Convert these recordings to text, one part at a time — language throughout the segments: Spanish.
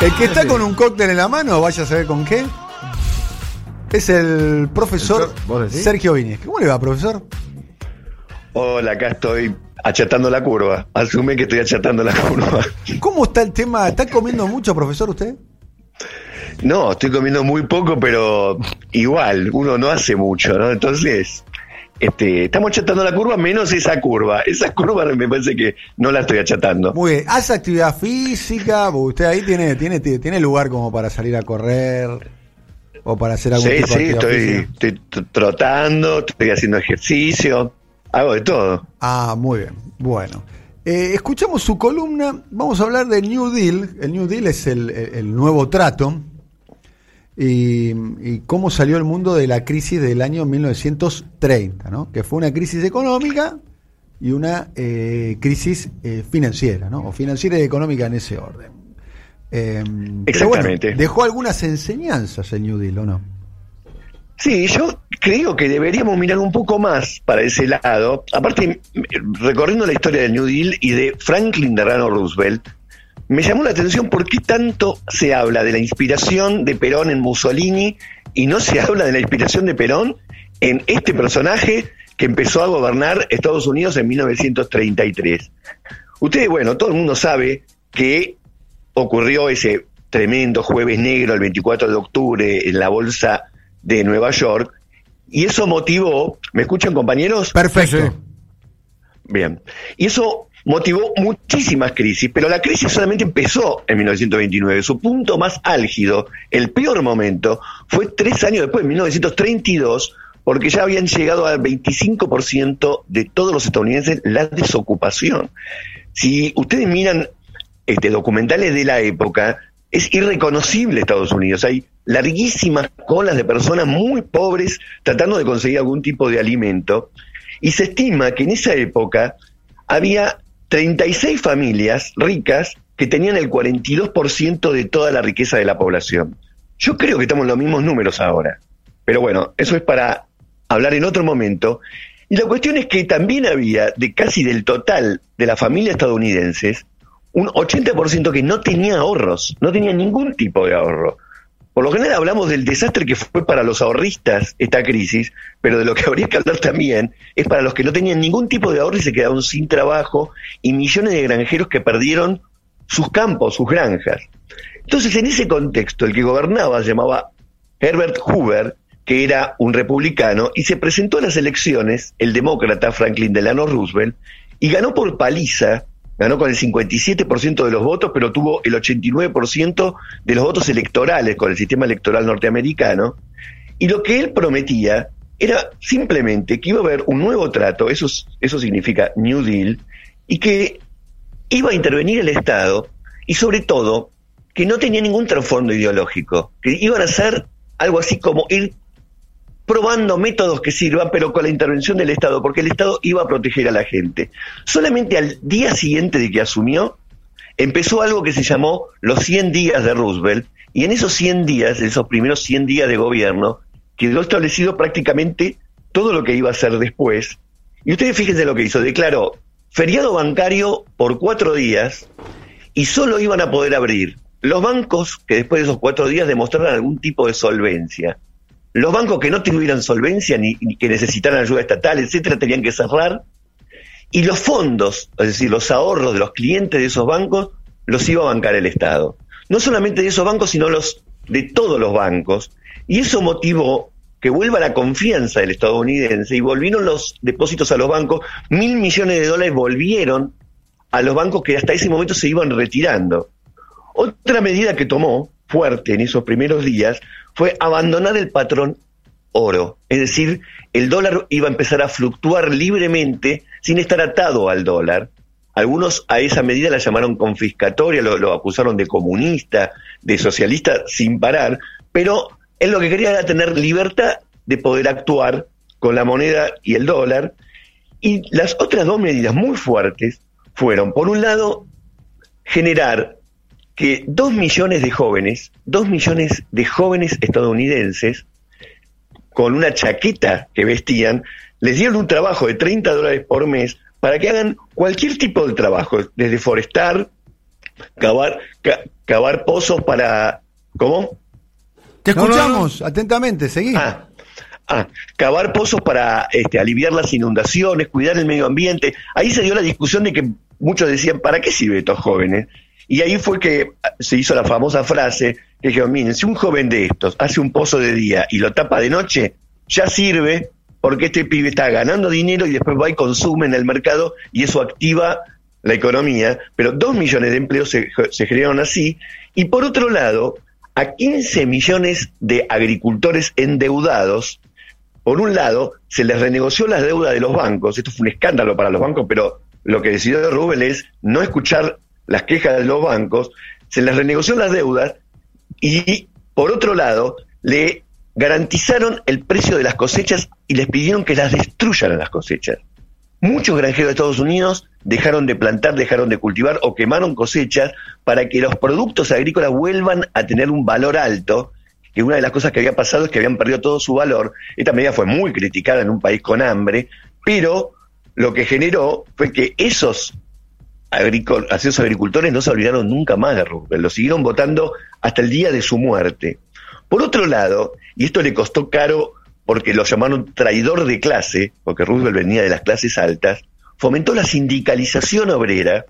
El que está con un cóctel en la mano, vaya a saber con qué. Es el profesor Sergio Vínez. ¿Cómo le va, profesor? Hola, acá estoy achatando la curva. Asume que estoy achatando la curva. ¿Cómo está el tema? ¿Está comiendo mucho, profesor, usted? No, estoy comiendo muy poco, pero igual, uno no hace mucho, ¿no? Entonces, este, estamos achatando la curva menos esa curva. Esa curva me parece que no la estoy achatando. Muy bien. ¿Hace actividad física? Usted ahí tiene, tiene, tiene lugar como para salir a correr o para hacer algún sí, tipo sí, de estoy, estoy trotando, estoy haciendo ejercicio, hago de todo. Ah, muy bien. Bueno. Eh, escuchamos su columna, vamos a hablar del New Deal. El New Deal es el, el nuevo trato y, y, cómo salió el mundo de la crisis del año 1930, ¿no? que fue una crisis económica y una eh, crisis eh, financiera, ¿no? o financiera y económica en ese orden. Eh, Exactamente. Bueno, dejó algunas enseñanzas el New Deal, ¿o no? Sí, yo creo que deberíamos mirar un poco más para ese lado. Aparte, recorriendo la historia del New Deal y de Franklin Delano Roosevelt, me llamó la atención por qué tanto se habla de la inspiración de Perón en Mussolini y no se habla de la inspiración de Perón en este personaje que empezó a gobernar Estados Unidos en 1933. Ustedes, bueno, todo el mundo sabe que ocurrió ese tremendo jueves negro el 24 de octubre en la bolsa de Nueva York y eso motivó, ¿me escuchan compañeros? Perfecto. Bien. Y eso motivó muchísimas crisis, pero la crisis solamente empezó en 1929. Su punto más álgido, el peor momento, fue tres años después, en 1932, porque ya habían llegado al 25% de todos los estadounidenses la desocupación. Si ustedes miran este, documentales de la época, es irreconocible Estados Unidos. Hay larguísimas colas de personas muy pobres tratando de conseguir algún tipo de alimento. Y se estima que en esa época había 36 familias ricas que tenían el 42% de toda la riqueza de la población. Yo creo que estamos en los mismos números ahora. Pero bueno, eso es para hablar en otro momento. Y la cuestión es que también había, de casi del total de las familias estadounidenses, un 80% que no tenía ahorros, no tenía ningún tipo de ahorro. Por lo general hablamos del desastre que fue para los ahorristas esta crisis, pero de lo que habría que hablar también es para los que no tenían ningún tipo de ahorro y se quedaron sin trabajo y millones de granjeros que perdieron sus campos, sus granjas. Entonces, en ese contexto, el que gobernaba llamaba Herbert Hoover, que era un republicano, y se presentó a las elecciones el demócrata Franklin Delano Roosevelt, y ganó por paliza ganó con el 57% de los votos, pero tuvo el 89% de los votos electorales con el sistema electoral norteamericano. Y lo que él prometía era simplemente que iba a haber un nuevo trato, eso, eso significa New Deal, y que iba a intervenir el Estado y sobre todo que no tenía ningún trasfondo ideológico, que iban a ser algo así como ir probando métodos que sirvan, pero con la intervención del Estado, porque el Estado iba a proteger a la gente. Solamente al día siguiente de que asumió, empezó algo que se llamó los 100 días de Roosevelt, y en esos 100 días, esos primeros 100 días de gobierno, quedó establecido prácticamente todo lo que iba a hacer después. Y ustedes fíjense lo que hizo, declaró feriado bancario por cuatro días y solo iban a poder abrir los bancos que después de esos cuatro días demostraran algún tipo de solvencia. Los bancos que no tuvieran solvencia ni, que necesitaran ayuda estatal, etcétera, tenían que cerrar. Y los fondos, es decir, los ahorros de los clientes de esos bancos, los iba a bancar el Estado. No solamente de esos bancos, sino los de todos los bancos. Y eso motivó que vuelva la confianza del estadounidense y volvieron los depósitos a los bancos. Mil millones de dólares volvieron a los bancos que hasta ese momento se iban retirando. Otra medida que tomó fuerte en esos primeros días fue abandonar el patrón oro, es decir, el dólar iba a empezar a fluctuar libremente sin estar atado al dólar. Algunos a esa medida la llamaron confiscatoria, lo, acusaron de comunista, de socialista sin parar, pero él lo que quería era tener libertad de poder actuar con la moneda y el dólar. Y las otras dos medidas muy fuertes fueron, por un lado, generar que dos millones de jóvenes, dos millones de jóvenes estadounidenses, con una chaqueta que vestían, les dieron un trabajo de 30 dólares por mes para que hagan cualquier tipo de trabajo, desde forestar, cavar, cavar pozos para... ¿Cómo? Te escuchamos atentamente, seguí. Ah, ah, cavar pozos para este, aliviar las inundaciones, cuidar el medio ambiente. Ahí se dio la discusión de que muchos decían, ¿para qué sirve estos jóvenes? Y ahí fue que se hizo la famosa frase que dijeron, miren, si un joven de estos hace un pozo de día y lo tapa de noche, ya sirve porque este pibe está ganando dinero y después va y consume en el mercado y eso activa la economía, pero dos millones de empleos se, se generaron así, y por otro lado, a 15 millones de agricultores endeudados, por un lado, se les renegoció la deuda de los bancos, esto fue un escándalo para los bancos, pero lo que decidió Rubel es no escuchar las quejas de los bancos, se les renegoció las deudas y, por otro lado, le garantizaron el precio de las cosechas y les pidieron que las destruyan a las cosechas. Muchos granjeros de Estados Unidos dejaron de plantar, dejaron de cultivar o quemaron cosechas para que los productos agrícolas vuelvan a tener un valor alto, que una de las cosas que había pasado es que habían perdido todo su valor. Esta medida fue muy criticada en un país con hambre, pero lo que generó fue que esos, esos agricultores no se olvidaron nunca más de Roosevelt, lo siguieron votando hasta el día de su muerte. Por otro lado, y esto le costó caro porque lo llamaron traidor de clase, porque Roosevelt venía de las clases altas, fomentó la sindicalización obrera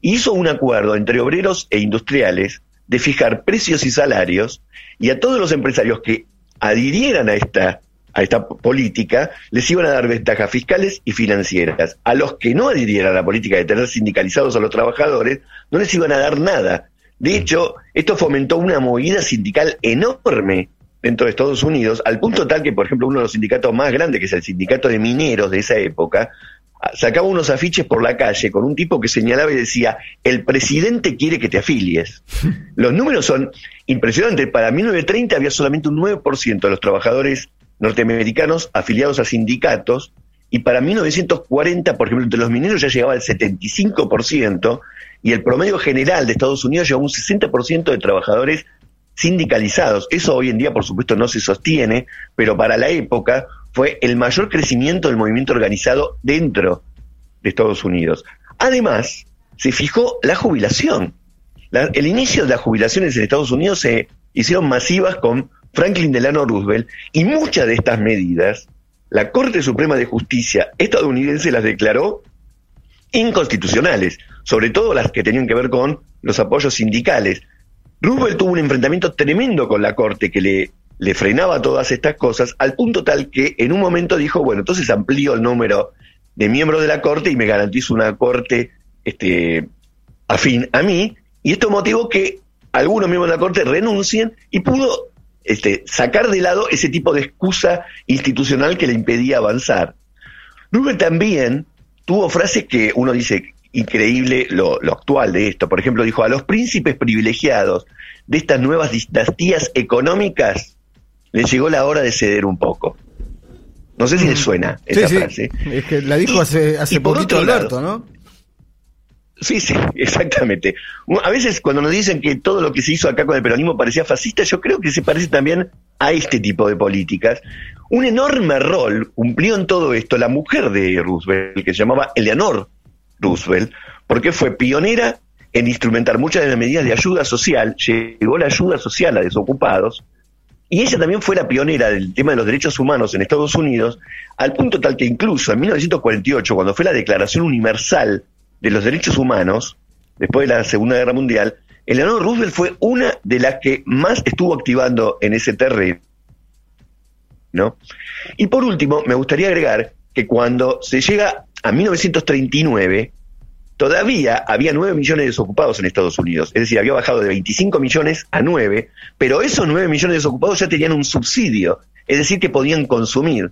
y hizo un acuerdo entre obreros e industriales de fijar precios y salarios y a todos los empresarios que adhirieran a esta, a esta política les iban a dar ventajas fiscales y financieras. A los que no adhirieran a la política de tener sindicalizados a los trabajadores no les iban a dar nada. De hecho, esto fomentó una movida sindical enorme dentro de Estados Unidos, al punto tal que, por ejemplo, uno de los sindicatos más grandes, que es el sindicato de mineros de esa época, sacaba unos afiches por la calle con un tipo que señalaba y decía, el presidente quiere que te afilies. Los números son impresionantes. Para 1930 había solamente un 9% de los trabajadores norteamericanos afiliados a sindicatos y para 1940, por ejemplo, entre los mineros ya llegaba al 75% y el promedio general de Estados Unidos llegaba a un 60% de trabajadores sindicalizados. Eso hoy en día, por supuesto, no se sostiene, pero para la época fue el mayor crecimiento del movimiento organizado dentro de Estados Unidos. Además, se fijó la jubilación. el inicio de las jubilaciones en Estados Unidos se hicieron masivas con Franklin Delano Roosevelt y muchas de estas medidas la Corte Suprema de Justicia estadounidense las declaró inconstitucionales, sobre todo las que tenían que ver con los apoyos sindicales. Roosevelt tuvo un enfrentamiento tremendo con la Corte que le frenaba todas estas cosas, al punto tal que en un momento dijo, bueno, entonces amplío el número de miembros de la Corte y me garantizo una Corte este, afín a mí, y esto motivó que algunos miembros de la Corte renuncien y pudo este, sacar de lado ese tipo de excusa institucional que le impedía avanzar. Rubén también tuvo frases que uno dice increíble lo, lo actual de esto. Por ejemplo, dijo, a los príncipes privilegiados de estas nuevas dinastías económicas le llegó la hora de ceder un poco. No sé si le mm. suena esa frase. Es que la dijo hace, hace poquito Alberto, ¿no? Sí, sí, exactamente. A veces cuando nos dicen que todo lo que se hizo acá con el peronismo parecía fascista, yo creo que se parece también a este tipo de políticas. Un enorme rol cumplió en todo esto la mujer de Roosevelt, que se llamaba Eleanor Roosevelt, porque fue pionera en instrumentar muchas de las medidas de ayuda social, llegó la ayuda social a desocupados, y ella también fue la pionera del tema de los derechos humanos en Estados Unidos, al punto tal que incluso en 1948, cuando fue la Declaración Universal de los Derechos Humanos, después de la Segunda Guerra Mundial, Eleanor Roosevelt fue una de las que más estuvo activando en ese terreno. ¿no? Y por último, me gustaría agregar que cuando se llega a 1939, todavía había 9 millones de desocupados en Estados Unidos, es decir, había bajado de 25 millones a 9, pero esos 9 millones de desocupados ya tenían un subsidio, es decir, que podían consumir.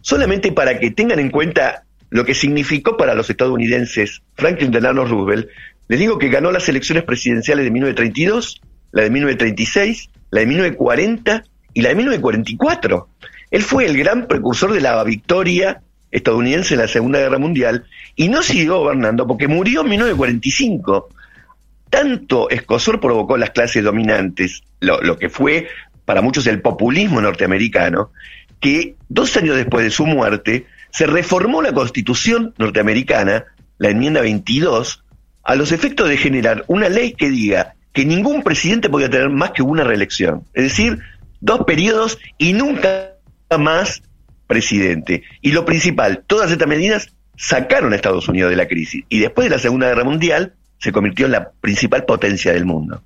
Solamente para que tengan en cuenta lo que significó para los estadounidenses Franklin Delano Roosevelt, les digo que ganó las elecciones presidenciales de 1932, la de 1936, la de 1940 y la de 1944. Él fue el gran precursor de la victoria estadounidense en la Segunda Guerra Mundial y no siguió gobernando porque murió en 1945. Tanto escosor provocó las clases dominantes, lo, lo que fue para muchos el populismo norteamericano, que dos años después de su muerte se reformó la constitución norteamericana, la enmienda 22, a los efectos de generar una ley que diga que ningún presidente podía tener más que una reelección. Es decir, dos periodos y nunca más presidente. Y lo principal, todas estas medidas sacaron a Estados Unidos de la crisis y después de la Segunda Guerra Mundial se convirtió en la principal potencia del mundo.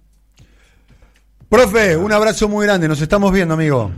Profe, un abrazo muy grande, nos estamos viendo, amigo.